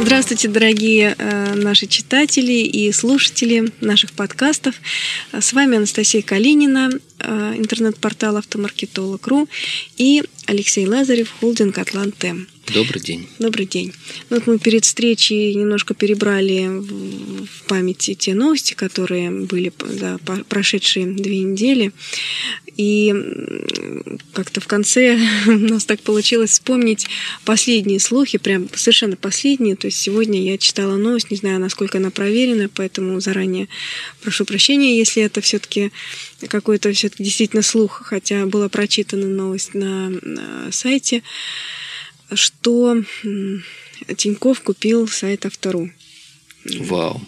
Здравствуйте, дорогие э, наши читатели и слушатели наших подкастов. С вами Анастасия Калинина, э, интернет-портал автомаркетолог.ру и Алексей Лазарев, холдинг «Атлант-М». Добрый день. Добрый день. Ну, вот мы перед встречей немножко перебрали в памяти те новости, которые были за прошедшие две недели. И как-то в конце у нас так получилось вспомнить последние слухи, прям совершенно последние. То есть сегодня я читала новость, не знаю, насколько она проверена, поэтому заранее прошу прощения, если это все-таки какой-то все-таки действительно слух, хотя была прочитана новость на, сайте что Тиньков купил сайт Автору. Вау.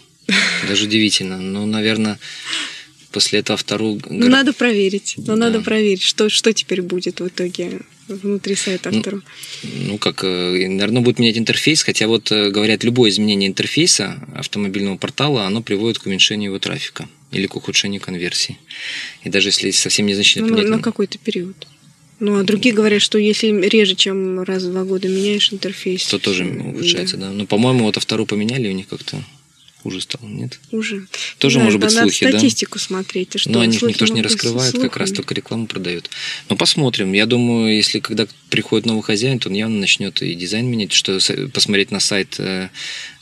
Даже удивительно. Ну, наверное, после этого Автору... Ну, надо проверить. Ну, да. надо проверить, что, что теперь будет в итоге внутри сайта Автору. Ну, ну, как, э, наверное, будет менять интерфейс, хотя вот э, говорят, любое изменение интерфейса автомобильного портала, оно приводит к уменьшению его трафика или к ухудшению конверсии. И даже если совсем незначительно ну, поменять... На какой-то период. Ну, а другие говорят, что если реже, чем раз в два года меняешь интерфейс... То тоже ухудшается, да. да. Ну, по-моему, вот вторую поменяли, у них как-то хуже стало, нет? Хуже. Тоже да, может быть слухи, да? статистику смотреть. Что, Но о них никто же не раскрывает, как раз только рекламу продают. Но посмотрим. Я думаю, если когда приходит новый хозяин, то он явно начнет и дизайн менять, что посмотреть на сайт э,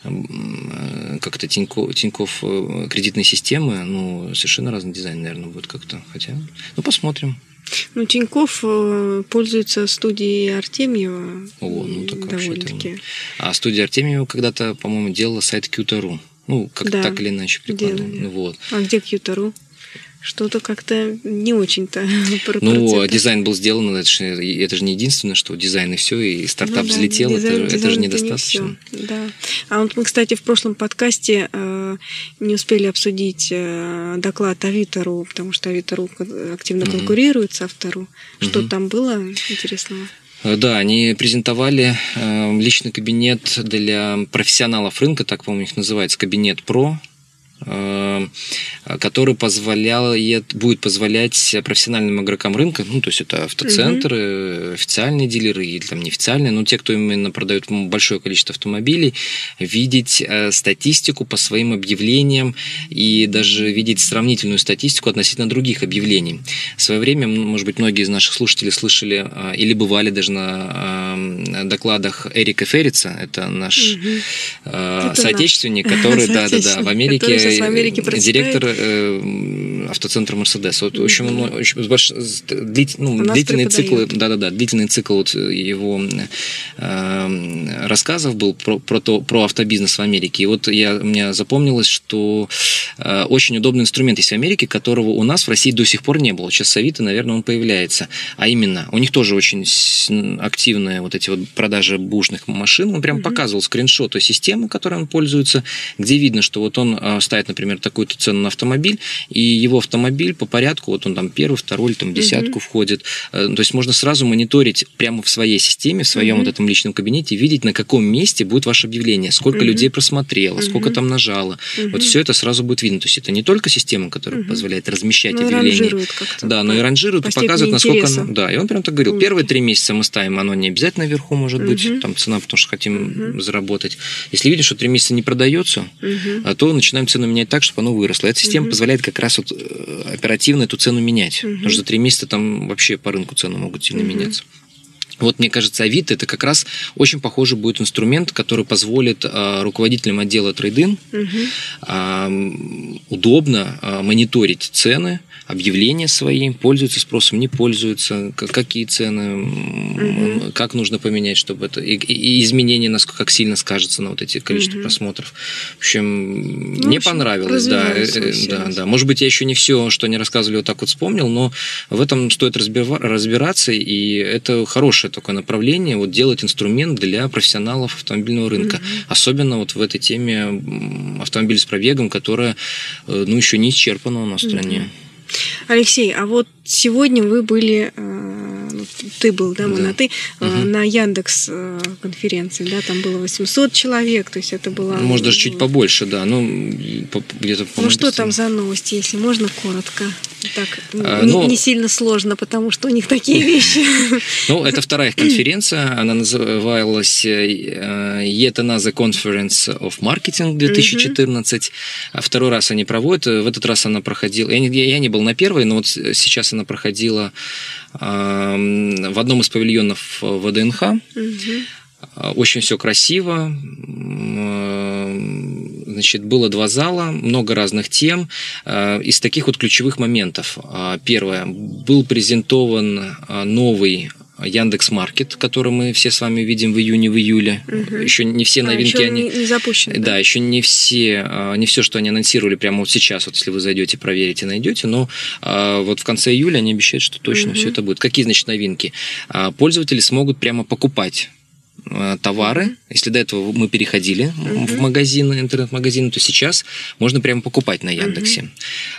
э, как то Тиньков, Тиньков э, кредитной системы, ну, совершенно разный дизайн, наверное, будет как-то. Хотя, ну, посмотрим. Ну, Тиньков э, пользуется студией Артемьева. О, ну так вообще А студия Артемьева когда-то, по-моему, делала сайт Qt.ru. Ну, как да, так или иначе прикольно. Вот. А где Qt.ru? Что-то как-то не очень-то. Ну, дизайн был сделан, это же, это же не единственное, что дизайн и все, и стартап ну, да, взлетел, дизайн, это, дизайн это же недостаточно. Не да. А вот мы, кстати, в прошлом подкасте э, не успели обсудить э, доклад Авито.ру, потому что Авито.ру активно угу. конкурирует с Автору. Что угу. там было интересного? Э, да, они презентовали э, личный кабинет для профессионалов рынка, так, по-моему, их называется, кабинет Про. Э, который позволяет, будет позволять профессиональным игрокам рынка, ну, то есть это автоцентры, угу. официальные дилеры или там неофициальные, но те, кто именно продают большое количество автомобилей, видеть э, статистику по своим объявлениям и даже видеть сравнительную статистику относительно других объявлений. В свое время, может быть, многие из наших слушателей слышали или бывали даже на докладах Эрика Феррица, это наш угу. соотечественник, который, да, да, да, в Америке сейчас в Америке директор э, автоцентра Мерседес. Вот очень, mm-hmm. очень длит, ну, длительный цикл, да-да-да, длительный цикл вот его э, рассказов был про, про, то, про автобизнес в Америке. И вот я, меня запомнилось, что э, очень удобный инструмент есть в Америке, которого у нас в России до сих пор не было. Сейчас с Авито, наверное, он появляется. А именно, у них тоже очень активные вот эти вот продажи бушных машин. Он прям mm-hmm. показывал скриншот той системы, которой он пользуется, где видно, что вот он э, ставит например, такую-то цену на автомобиль, и его автомобиль по порядку, вот он там первый, второй там десятку угу. входит. Э, то есть можно сразу мониторить прямо в своей системе, в своем угу. вот этом личном кабинете, видеть, на каком месте будет ваше объявление, сколько угу. людей просмотрело, угу. сколько там нажало. Угу. Вот все это сразу будет видно. То есть это не только система, которая угу. позволяет размещать но объявления. Ранжирует да, но и ранжирует, по и показывает, насколько оно... Да, и он прям так говорил, Улыбки. первые три месяца мы ставим, оно не обязательно наверху может быть, там цена, потому что хотим угу. заработать. Если видишь, что три месяца не продается, угу. то начинаем цену менять так, чтобы оно выросло. Эта система угу. позволяет как раз вот э, оперативно эту цену менять. Угу. Потому что за три месяца там вообще по рынку цены могут сильно угу. меняться. Вот, мне кажется, Авито это как раз очень похожий будет инструмент, который позволит э, руководителям отдела трейдин угу. э, удобно э, мониторить цены, объявления свои, пользуются спросом, не пользуются, какие цены, угу. как нужно поменять, чтобы это и, и изменение, насколько как сильно скажется на вот эти количество угу. просмотров. В общем, ну, мне в общем, понравилось, да, э, э, да, да. Может быть, я еще не все, что они рассказывали, вот так вот вспомнил, но в этом стоит разбираться, и это хорошее такое направление, вот делать инструмент для профессионалов автомобильного рынка, угу. особенно вот в этой теме автомобилей с пробегом, которая, э, ну, еще не исчерпана у нас в стране. Алексей, а вот сегодня вы были э, ты был, да, мы да. на ты, угу. на Яндекс э, конференции, да, там было 800 человек, то есть это было... Может, даже чуть побольше, да, ну, где-то... Ну, что там за новости, если можно коротко? Так, а, не, ну, не сильно сложно, потому что у них такие вещи. Ну, это вторая конференция, она называлась Yet Another Conference of Marketing 2014. Угу. Второй раз они проводят, в этот раз она проходила, я не, я не был на первой, но вот сейчас она проходила в одном из павильонов ВДНХ. Угу. Очень все красиво. Значит, было два зала, много разных тем. Из таких вот ключевых моментов. Первое. Был презентован новый Яндекс Маркет, который мы все с вами видим в июне, в июле. Угу. Еще не все а, новинки еще они не, не запущены. Да, да, еще не все, а, не все, что они анонсировали прямо вот сейчас. Вот если вы зайдете, проверите, найдете. Но а, вот в конце июля они обещают, что точно угу. все это будет. Какие значит новинки? Пользователи смогут прямо покупать Э, товары. Mm-hmm. Если до этого мы переходили mm-hmm. в магазины, интернет-магазины, то сейчас можно прямо покупать на Яндексе,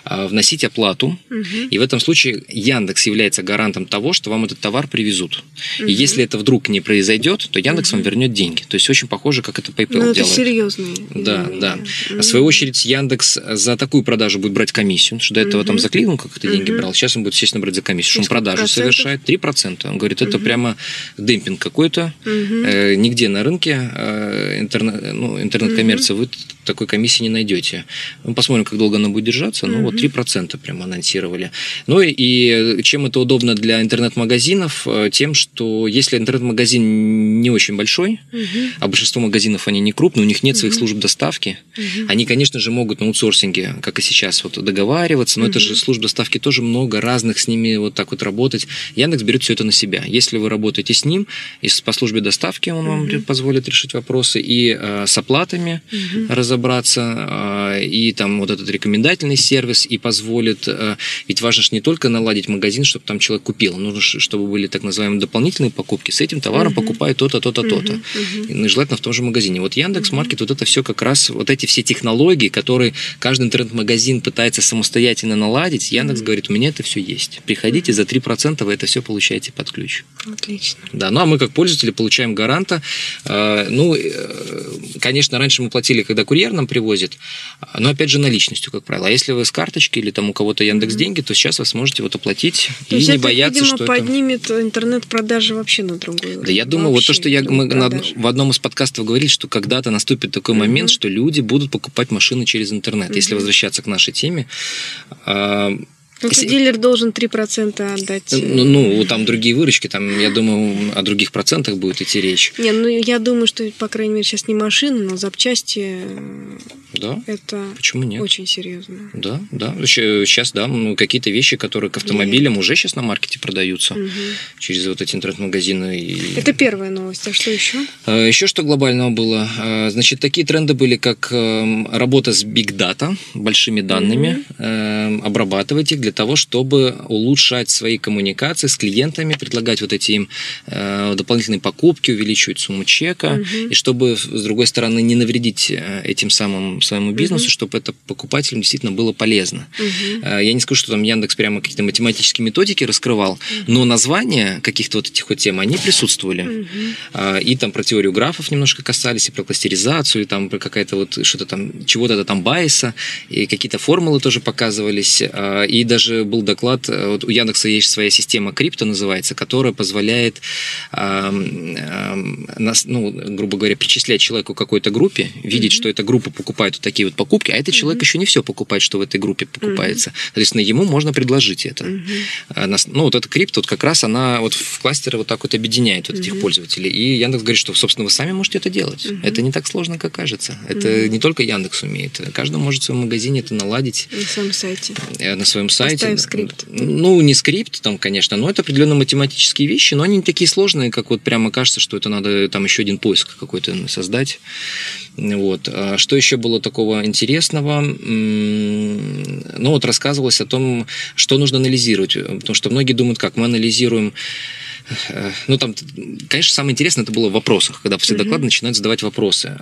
mm-hmm. вносить оплату, mm-hmm. и в этом случае Яндекс является гарантом того, что вам этот товар привезут. Mm-hmm. И если это вдруг не произойдет, то Яндекс mm-hmm. вам вернет деньги. То есть очень похоже, как это PayPal ну, делает. Это серьезные. Да, да. Mm-hmm. В свою очередь Яндекс за такую продажу будет брать комиссию, что до этого mm-hmm. там за клик как то деньги mm-hmm. брал, сейчас он будет, естественно, брать за комиссию, что он продажу процентов? совершает 3%. Он говорит, это mm-hmm. прямо демпинг какой-то. Mm-hmm Э, нигде на рынке э, интернет, ну, интернет-коммерции вы такой комиссии не найдете. Мы посмотрим, как долго она будет держаться. Ну, вот 3% прям анонсировали. Ну, и чем это удобно для интернет-магазинов? Э, тем, что если интернет-магазин не очень большой, а большинство магазинов, они не крупные, у них нет своих служб доставки, они, конечно же, могут на аутсорсинге, как и сейчас, вот договариваться, но это же служб доставки тоже много, разных с ними вот так вот работать. Яндекс берет все это на себя. Если вы работаете с ним, и по службе доставки он вам угу. позволит решить вопросы, и э, с оплатами угу. разобраться, э, и там вот этот рекомендательный сервис, и позволит, э, ведь важно же не только наладить магазин, чтобы там человек купил, нужно, чтобы были так называемые дополнительные покупки. С этим товаром угу. покупает то-то, то-то, то-то. Угу. И желательно в том же магазине. Вот Яндекс Маркет, вот это все как раз, вот эти все технологии, которые каждый интернет-магазин пытается самостоятельно наладить, Яндекс говорит, у меня это все есть. Приходите, за 3% вы это все получаете под ключ. Отлично. Да, ну а мы как пользователи получаем гаранта, Э, ну, э, конечно, раньше мы платили, когда курьер нам привозит, но опять же наличностью, как правило. А если вы с карточки или там у кого-то Яндекс деньги, то сейчас вы сможете вот оплатить то и не это, бояться, видимо, что поднимет это... интернет-продажи вообще на другой уровень. Да, я думаю, вообще вот то, что я, мы на, в одном из подкастов говорили, что когда-то наступит такой угу. момент, что люди будут покупать машины через интернет. Угу. Если возвращаться к нашей теме, а, ну, Если... дилер должен 3% отдать. Ну, ну, там другие выручки, там, я думаю, о других процентах будет идти речь. Не, ну, я думаю, что, по крайней мере, сейчас не машины, но запчасти да. Это Почему нет? очень серьезно. Да, да. Сейчас, да, ну, какие-то вещи, которые к автомобилям Влияет. уже сейчас на маркете продаются угу. через вот эти интернет-магазины. И... Это первая новость. А что еще? А, еще что глобального было? А, значит, такие тренды были, как эм, работа с big data, большими данными, угу. обрабатывать их для того, чтобы улучшать свои коммуникации с клиентами, предлагать вот эти им э, дополнительные покупки, увеличивать сумму чека, угу. и чтобы, с другой стороны, не навредить э, этим самым своему бизнесу, угу. чтобы это покупателям действительно было полезно. Угу. Я не скажу, что там Яндекс прямо какие-то математические методики раскрывал, угу. но названия каких-то вот этих вот тем, они присутствовали. Угу. И там про теорию графов немножко касались, и про кластеризацию, и там про какая-то вот что-то там, чего-то там байса, и какие-то формулы тоже показывались. А, и даже был доклад, э, вот у Яндекса есть своя система крипто называется, которая позволяет, ну, грубо говоря, причислять человеку какой-то группе, видеть, mm что эта группа покупает покупают вот такие вот покупки, а этот mm-hmm. человек еще не все покупает, что в этой группе покупается. Mm-hmm. Соответственно, ему можно предложить это. Mm-hmm. Ну, вот эта крипто, вот как раз она вот в кластеры вот так вот объединяет вот mm-hmm. этих пользователей. И Яндекс говорит, что, собственно, вы сами можете это делать. Mm-hmm. Это не так сложно, как кажется. Это mm-hmm. не только Яндекс умеет. Каждый может в своем магазине это наладить. На своем сайте. Э, на своем сайте. Поставив скрипт. Ну, не скрипт там, конечно, но это определенно математические вещи, но они не такие сложные, как вот прямо кажется, что это надо там еще один поиск какой-то создать. Вот. А что еще было такого интересного? Ну, вот рассказывалось о том, что нужно анализировать. Потому что многие думают, как мы анализируем ну, там, конечно, самое интересное это было в вопросах, когда после доклада начинают задавать вопросы.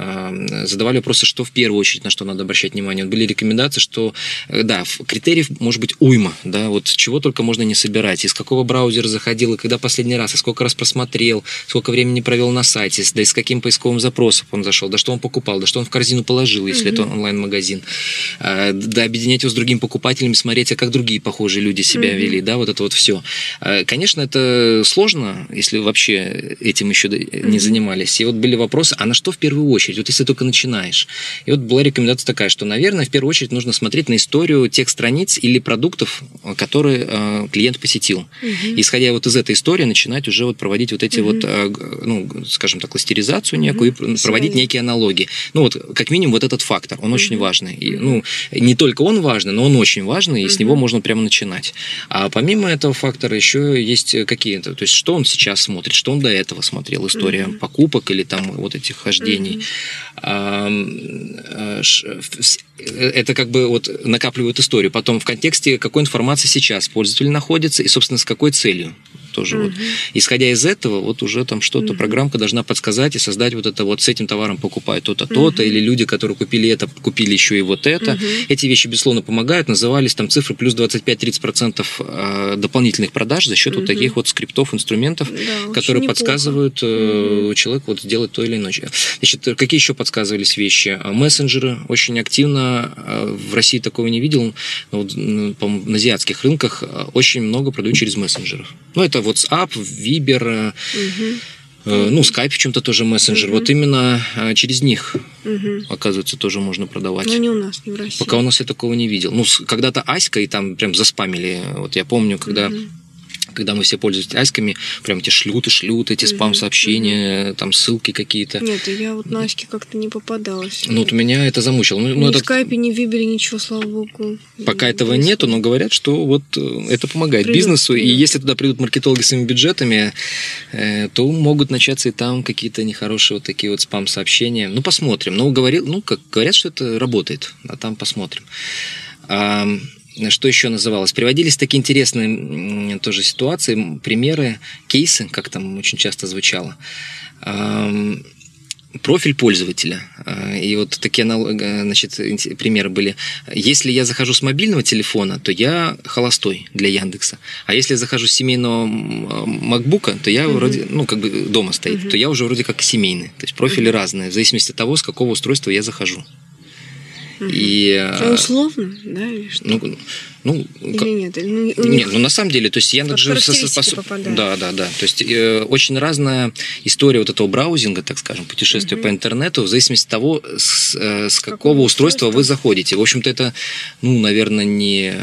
Задавали вопросы, что в первую очередь, на что надо обращать внимание. Вот были рекомендации, что, да, критериев может быть уйма, да, вот чего только можно не собирать, из какого браузера заходил, и когда последний раз, и сколько раз просмотрел, сколько времени провел на сайте, да и с каким поисковым запросом он зашел, да что он покупал, да что он в корзину положил, если это онлайн-магазин, да объединять его с другими покупателями, смотреть, а как другие похожие люди себя вели, да, вот это вот все. Конечно, это сложно, если вообще этим еще не занимались. И вот были вопросы, а на что в первую очередь, вот если только начинаешь? И вот была рекомендация такая, что, наверное, в первую очередь нужно смотреть на историю тех страниц или продуктов, которые э, клиент посетил. Угу. Исходя вот из этой истории, начинать уже вот проводить вот эти угу. вот, э, ну, скажем так, кластеризацию некую угу. и проводить Свои. некие аналоги. Ну вот, как минимум, вот этот фактор, он угу. очень важный. И, ну, не только он важный, но он очень важный, и угу. с него можно прямо начинать. А помимо этого фактора еще есть какие-то, то есть что он сейчас смотрит, что он до этого смотрел, история угу. покупок или там вот этих хождений. Угу. А, это как бы вот накапливают историю. Потом в контексте какой информации сейчас пользователь находится и, собственно, с какой целью тоже. Угу. Вот. Исходя из этого, вот уже там что-то, угу. программка должна подсказать и создать вот это вот с этим товаром покупают то-то, то-то, или люди, которые купили это, купили еще и вот это. Угу. Эти вещи, безусловно, помогают. Назывались там цифры плюс 25-30% э, дополнительных продаж за счет угу. вот таких вот скриптов, инструментов, да, которые подсказывают угу. человеку вот сделать то или иное. Значит, какие еще подсказывались вещи? Мессенджеры очень активно, в России такого не видел, но вот, на азиатских рынках очень много продают через мессенджеров. Ну, это WhatsApp, Viber, угу. ну, Skype в чем-то тоже мессенджер. Угу. Вот именно э, через них, угу. оказывается, тоже можно продавать. Но не у нас, не в России. Пока у нас я такого не видел. Ну, когда-то Аська, и там прям заспамили. Вот я помню, когда... Угу когда мы все пользуемся аськами, прям эти шлют и шлют, эти спам-сообщения, там ссылки какие-то. Нет, я вот на аське как-то не попадалась. Ну, вот меня это замучило. Ну, ни ну, в скайпе, ни в вибере, ничего, слава богу. Пока этого нету, но говорят, что вот э, это помогает придет, бизнесу, придет. и если туда придут маркетологи с своими бюджетами, э, то могут начаться и там какие-то нехорошие вот такие вот спам-сообщения. Ну, посмотрим. Ну, говорил, ну, как говорят, что это работает, а там посмотрим. Что еще называлось? Приводились такие интересные тоже ситуации, примеры, кейсы, как там очень часто звучало профиль пользователя. А, и вот такие значит, примеры были. Если я захожу с мобильного телефона, то я холостой для Яндекса. А если я захожу с семейного макбука, то я угу. вроде, ну, как бы дома стоит, угу. то я уже вроде как семейный. То есть профили угу. разные, в зависимости от того, с какого устройства я захожу. И, а условно, да, или что? Ну, ну, или нет? Ну, нет, ну на самом деле, то есть Яндекс же... Да, да, да. То есть э, очень разная история вот этого браузинга, так скажем, путешествия угу. по интернету, в зависимости от того, с, э, с какого, какого устройства вы заходите. В общем-то, это, ну, наверное, не,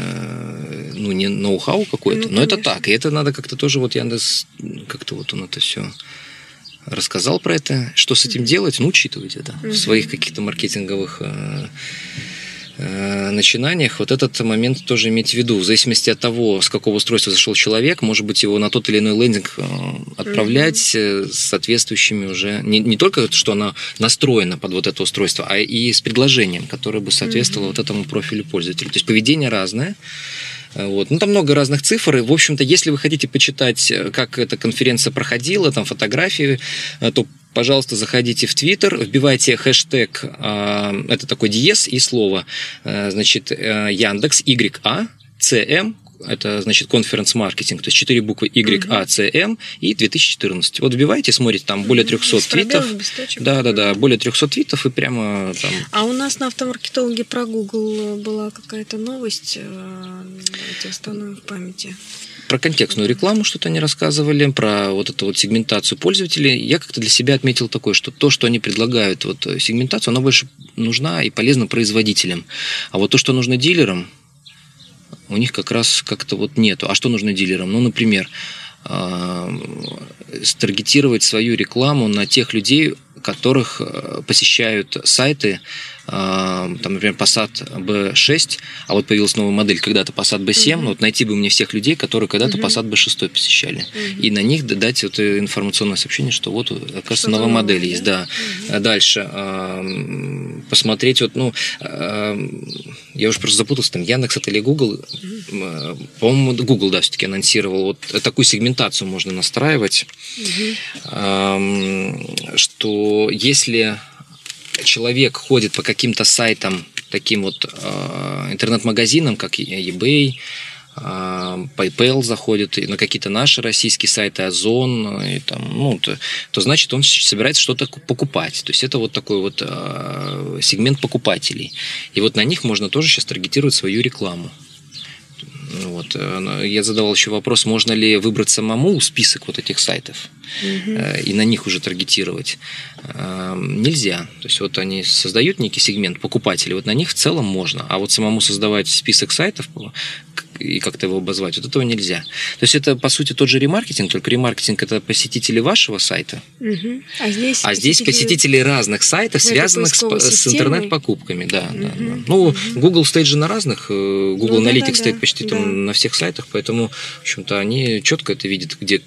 ну, не ноу-хау какой-то, ну, но это так. И это надо как-то тоже вот Яндекс, как-то вот он это все рассказал про это. Что с этим делать? Ну, учитывайте, да, в своих каких-то маркетинговых э, начинаниях вот этот момент тоже иметь в виду. В зависимости от того, с какого устройства зашел человек, может быть, его на тот или иной лендинг э, отправлять с соответствующими уже... Не, не только, что она настроена под вот это устройство, а и с предложением, которое бы соответствовало вот этому профилю пользователя. То есть поведение разное. Вот. Ну, там много разных цифр. И, в общем-то, если вы хотите почитать, э, как эта конференция проходила, там фотографии, э, то пожалуйста, заходите в Твиттер, вбивайте хэштег, э, это такой диез и слово, значит, Яндекс, YA, CM, это значит конференц-маркетинг, то есть четыре буквы YACM и 2014. Вот вбивайте, смотрите, там более 300 С твитов. Да, да, да, более 300 твитов и прямо там... А у нас на автомаркетологе про Google была какая-то новость, э, я остановим в памяти про контекстную рекламу что-то они рассказывали, про вот эту вот сегментацию пользователей. Я как-то для себя отметил такое, что то, что они предлагают, вот сегментацию, она больше нужна и полезна производителям. А вот то, что нужно дилерам, у них как раз как-то вот нету. А что нужно дилерам? Ну, например, а, старгетировать свою рекламу на тех людей, которых э, посещают сайты там, например, Passat B6, а вот появилась новая модель, когда-то Passat B7, mm-hmm. ну, вот найти бы мне всех людей, которые когда-то mm-hmm. Passat B6 посещали, mm-hmm. и на них дать вот информационное сообщение, что вот, оказывается, что новая модель да? есть, да. Mm-hmm. Дальше посмотреть вот, ну, я уже просто запутался, там Яндекс это или Google, mm-hmm. по-моему, Google, да, все-таки анонсировал, вот такую сегментацию можно настраивать, mm-hmm. что если человек ходит по каким-то сайтам, таким вот э, интернет-магазинам, как eBay, э, PayPal заходит, на какие-то наши российские сайты, Озон, и там, ну, то, то значит он собирается что-то покупать. То есть это вот такой вот э, сегмент покупателей. И вот на них можно тоже сейчас таргетировать свою рекламу. Вот. Я задавал еще вопрос, можно ли выбрать самому список вот этих сайтов угу. и на них уже таргетировать. Эм, нельзя. То есть вот они создают некий сегмент покупателей, вот на них в целом можно. А вот самому создавать список сайтов и как-то его обозвать, вот этого нельзя. То есть это, по сути, тот же ремаркетинг, только ремаркетинг – это посетители вашего сайта, угу. а, здесь а здесь посетители разных сайтов, связанных с, с интернет-покупками. Да, угу. да, да. Ну, угу. Google стоит же на разных, э, Google ну, Analytics да, да, стоит почти да. там на всех сайтах, поэтому, в общем-то, они четко это видят, где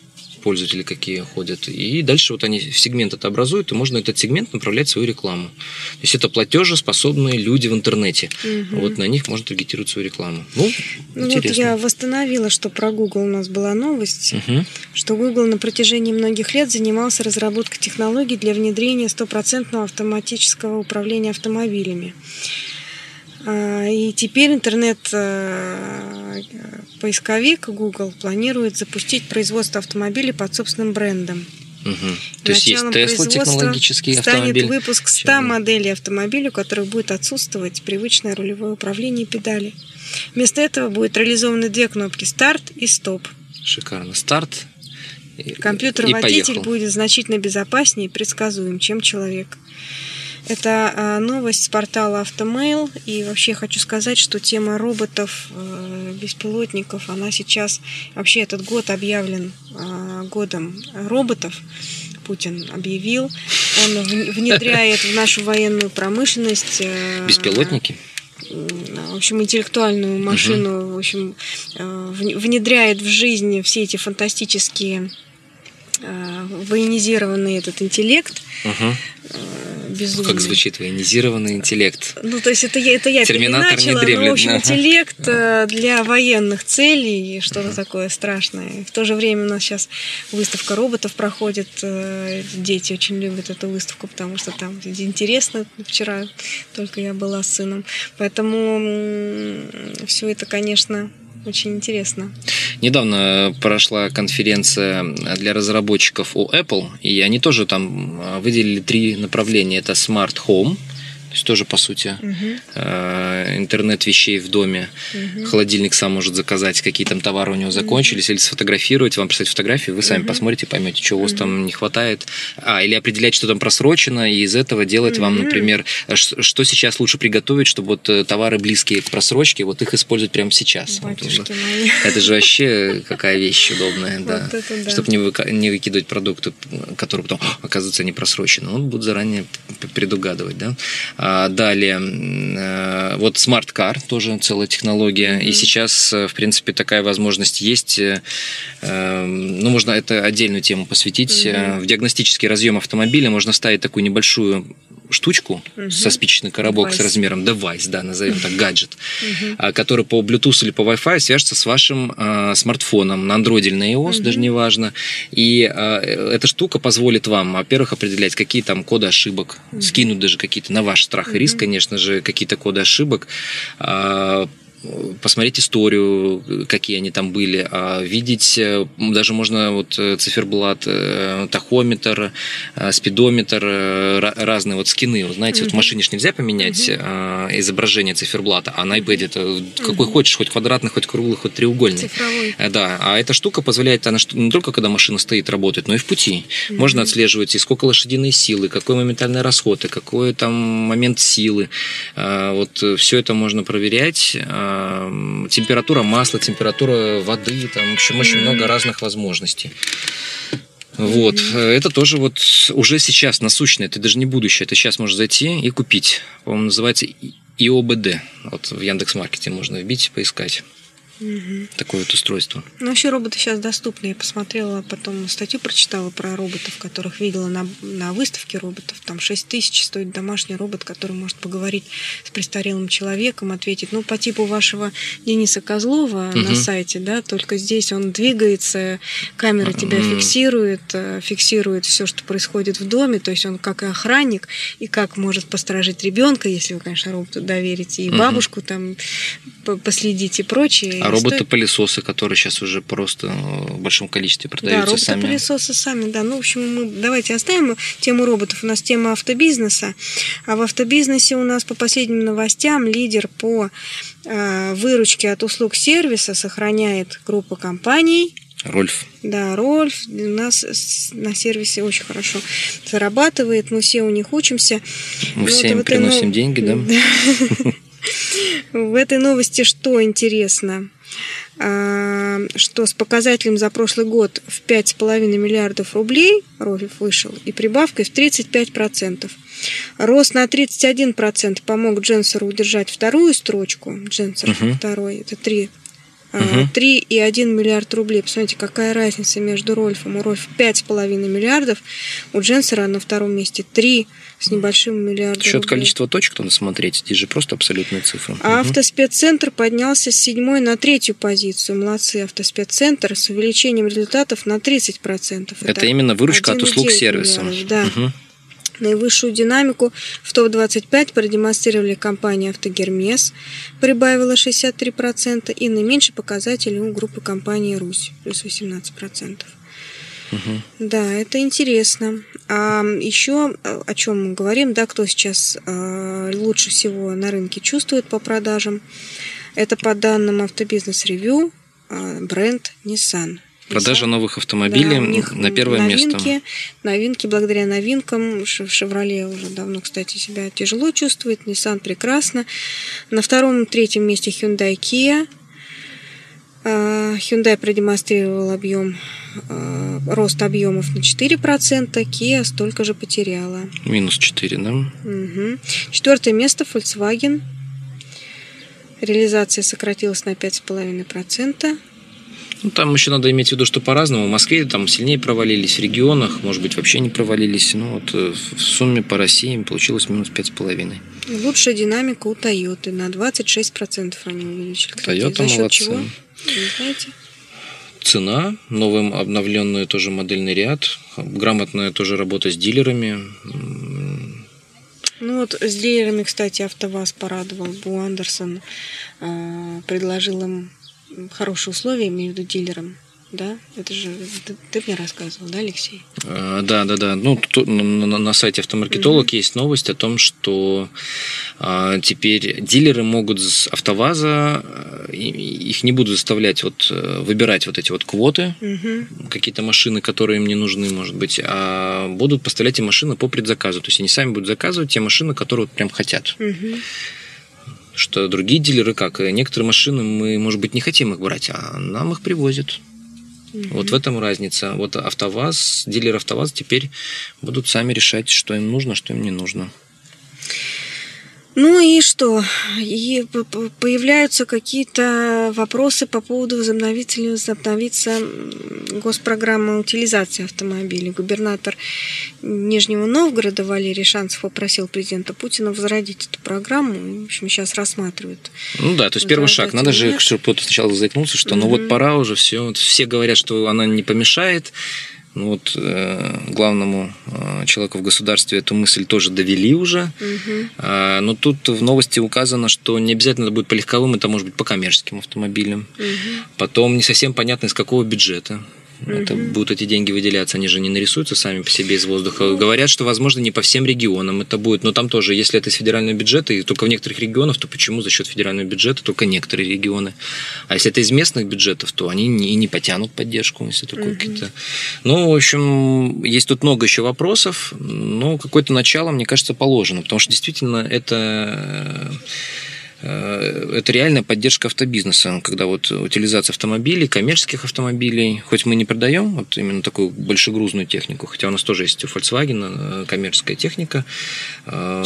пользователи какие ходят. И дальше вот они сегмент это образуют, и можно этот сегмент направлять свою рекламу. То есть это платежеспособные люди в интернете. Угу. Вот на них можно таргетировать свою рекламу. Ну, ну интересно. Вот я восстановила, что про Google у нас была новость, угу. что Google на протяжении многих лет занимался разработкой технологий для внедрения стопроцентного автоматического управления автомобилями. А, и теперь интернет-поисковик Google планирует запустить производство автомобилей под собственным брендом. Угу. То есть есть Tesla технологический станет автомобиль. выпуск 100 Чем? моделей автомобилей, у которых будет отсутствовать привычное рулевое управление и педали. Вместо этого будет реализованы две кнопки «Старт» и «Стоп». Шикарно. Старт Компьютер-водитель будет значительно безопаснее и предсказуем, чем человек. Это а, новость с портала Автомейл. И вообще хочу сказать, что тема роботов, э, беспилотников, она сейчас, вообще этот год объявлен а, годом роботов. Путин объявил. Он внедряет в нашу военную промышленность... Э, Беспилотники? в общем, интеллектуальную машину, угу. в общем, э, внедряет в жизнь все эти фантастические военизированный этот интеллект. Угу безумный. Как звучит военизированный интеллект. Ну, то есть это я, это я Терминатор переначала, не но, в общем, интеллект э, для военных целей, что-то такое страшное. В то же время у нас сейчас выставка роботов проходит. Э, дети очень любят эту выставку, потому что там интересно. Вчера только я была с сыном. Поэтому все это, конечно, очень интересно. Недавно прошла конференция для разработчиков у Apple, и они тоже там а, выделили три направления. Это Smart Home – то есть тоже, по сути, угу. интернет вещей в доме. Угу. Холодильник сам может заказать, какие там товары у него закончились, угу. или сфотографировать, вам прислать фотографии, вы сами угу. посмотрите, поймете, чего у вас там не хватает. А, или определять, что там просрочено, и из этого делать угу. вам, например, что сейчас лучше приготовить, чтобы вот э, товары близкие к просрочке, вот их использовать прямо сейчас. Это же вообще какая вещь удобная, да. да. Чтобы не, не выкидывать продукты, которые потом, оказывается, не просрочены. Он будет заранее предугадывать, да. А, далее, э, вот Smart Car, тоже целая технология. Mm-hmm. И сейчас, э, в принципе, такая возможность есть. Э, ну, можно это отдельную тему посвятить. Mm-hmm. В диагностический разъем автомобиля можно ставить такую небольшую штучку угу. со спичечный коробок девайс. с размером девайс, да, назовем так, гаджет, угу. который по Bluetooth или по Wi-Fi свяжется с вашим э, смартфоном на Android или на iOS, угу. даже неважно. И э, эта штука позволит вам, во-первых, определять, какие там коды ошибок, угу. скинуть даже какие-то на ваш страх и риск, конечно же, какие-то коды ошибок. Э, посмотреть историю, какие они там были, а видеть, э, даже можно вот э, циферблат, э, тахометр, спидометр, разные вот скины. Вот, знаете, mm-hmm. вот в машине ж нельзя поменять mm-hmm. изображение циферблата, а на iPad это mm-hmm. какой хочешь, хоть квадратный, хоть круглый, хоть треугольный. Цифровой. Да, а эта штука позволяет, она не только когда машина стоит, работает, но и в пути. Mm-hmm. Можно отслеживать и сколько лошадиной силы, какой моментальный расход, и какой там момент силы. Вот все это можно проверять температура масла, температура воды, там, в общем, очень много разных возможностей. Вот, mm-hmm. это тоже вот уже сейчас насущное, это даже не будущее, это сейчас можно зайти и купить. По-моему, называется ИОБД. Вот в Яндекс.Маркете можно вбить, поискать. Угу. Такое вот устройство. Ну, вообще роботы сейчас доступны. Я посмотрела, потом статью прочитала про роботов, которых видела на, на выставке роботов. Там 6 тысяч стоит домашний робот, который может поговорить с престарелым человеком, ответить, ну, по типу вашего Дениса Козлова угу. на сайте, да, только здесь он двигается, камера тебя угу. фиксирует, э, фиксирует все, что происходит в доме, то есть он как и охранник, и как может посторожить ребенка, если вы, конечно, роботу доверите, и угу. бабушку там последить и прочее. А роботы-пылесосы, которые сейчас уже просто в большом количестве продаются да, сами. роботы-пылесосы сами, да. Ну, в общем, мы давайте оставим тему роботов. У нас тема автобизнеса. А в автобизнесе у нас по последним новостям лидер по э, выручке от услуг сервиса сохраняет группа компаний. Рольф. Да, Рольф у нас на сервисе очень хорошо зарабатывает, мы все у них учимся. Мы Но все им приносим нов... деньги, да? В этой новости что интересно? А, что с показателем за прошлый год в 5,5 миллиардов рублей Ролев вышел и прибавкой в 35%. Рост на 31% помог Дженсеру удержать вторую строчку. Дженсер uh-huh. второй, это 3 Угу. 3,1 миллиард рублей. Посмотрите, какая разница между Рольфом. У Рольфа 5,5 миллиардов, у Дженсера на втором месте 3 с небольшим миллиардом. Счет количества точек надо смотреть, здесь же просто абсолютные цифры. А угу. автоспеццентр поднялся с седьмой на третью позицию. Молодцы, автоспеццентр с увеличением результатов на 30%. Это, Это именно выручка от услуг сервиса. Да. Угу. Наивысшую динамику в топ-25 продемонстрировали компания «Автогермес», прибавила 63%, и наименьший показатель у группы компании «Русь», плюс 18%. Угу. Да, это интересно. А еще о чем мы говорим, да, кто сейчас э, лучше всего на рынке чувствует по продажам. Это по данным Автобизнес Ревью э, бренд Nissan. Продажа новых автомобилей да, у них на первое новинки, место. Новинки, благодаря новинкам. Шевроле уже давно, кстати, себя тяжело чувствует. Nissan прекрасно. На втором третьем месте Hyundai Kia. А, Hyundai продемонстрировал объем, а, рост объемов на 4%, Kia столько же потеряла. Минус 4, да? Угу. Четвертое место Volkswagen. Реализация сократилась на 5,5%. Ну, там еще надо иметь в виду, что по-разному. В Москве там сильнее провалились, в регионах, может быть, вообще не провалились. Ну, вот э, в сумме по России получилось минус 5,5. Лучшая динамика у Тойоты. На 26% они увеличили. Тойота молодцы. Чего? Не знаете? Цена, новый обновленный тоже модельный ряд, грамотная тоже работа с дилерами. Ну вот с дилерами, кстати, АвтоВАЗ порадовал. Бу Андерсон э, предложил им хорошие условия, имею в виду дилерам. Да, это же ты, ты мне рассказывал, да, Алексей? А, да, да, да. Ну, то, на, на сайте автомаркетолог угу. есть новость о том, что а, теперь дилеры могут с АвтоВАЗа их не будут заставлять вот э, выбирать вот эти вот квоты, угу. какие-то машины, которые им не нужны, может быть, а будут поставлять им машины по предзаказу. То есть они сами будут заказывать те машины, которые вот прям хотят. Угу что другие дилеры как? Некоторые машины мы, может быть, не хотим их брать, а нам их привозят. Угу. Вот в этом разница. Вот АвтоВАЗ, дилеры АвтоВАЗ теперь будут сами решать, что им нужно, что им не нужно. Ну и что? И появляются какие-то вопросы по поводу возобновить или возобновиться госпрограммы утилизации автомобилей. Губернатор Нижнего Новгорода Валерий Шанцев попросил президента Путина возродить эту программу. В общем, сейчас рассматривают. Ну да, то есть первый шаг. Надо же, чтобы кто-то сначала заикнулся, что ну вот пора уже все. Все говорят, что она не помешает ну, вот, э, главному э, человеку в государстве эту мысль тоже довели уже. Угу. А, но тут в новости указано, что не обязательно это будет по легковым, это может быть по коммерческим автомобилям. Угу. Потом не совсем понятно, из какого бюджета. Это будут эти деньги выделяться, они же не нарисуются сами по себе из воздуха. Говорят, что, возможно, не по всем регионам это будет, но там тоже, если это из федерального бюджета, и только в некоторых регионах, то почему за счет федерального бюджета только некоторые регионы? А если это из местных бюджетов, то они не, не потянут поддержку, если такое угу. какие-то... Ну, в общем, есть тут много еще вопросов, но какое-то начало, мне кажется, положено, потому что действительно это это реальная поддержка автобизнеса, когда вот утилизация автомобилей, коммерческих автомобилей, хоть мы не продаем вот именно такую большегрузную технику, хотя у нас тоже есть у Volkswagen э, коммерческая техника, э,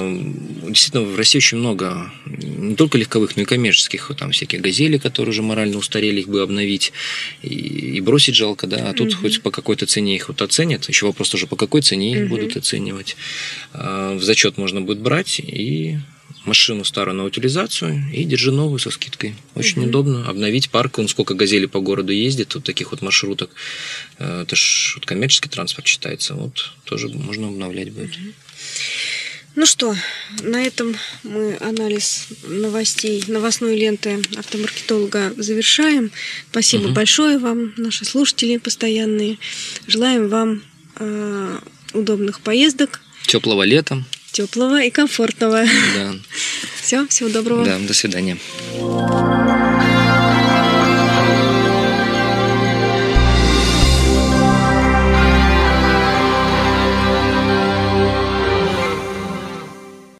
действительно в России очень много не только легковых, но и коммерческих, там всякие газели, которые уже морально устарели, их бы обновить и, и бросить жалко, да, а тут угу. хоть по какой-то цене их вот оценят, еще вопрос тоже, по какой цене их угу. будут оценивать. В зачет можно будет брать и машину старую на утилизацию и держи новую со скидкой. Очень угу. удобно обновить парк. Он сколько газели по городу ездит, вот таких вот маршруток. Э, это же вот коммерческий транспорт считается. Вот тоже можно обновлять будет. Угу. Ну что, на этом мы анализ новостей, новостной ленты автомаркетолога завершаем. Спасибо угу. большое вам, наши слушатели постоянные. Желаем вам э, удобных поездок. Теплого лета теплого и комфортного. Да. Все, всего доброго. Да, до свидания.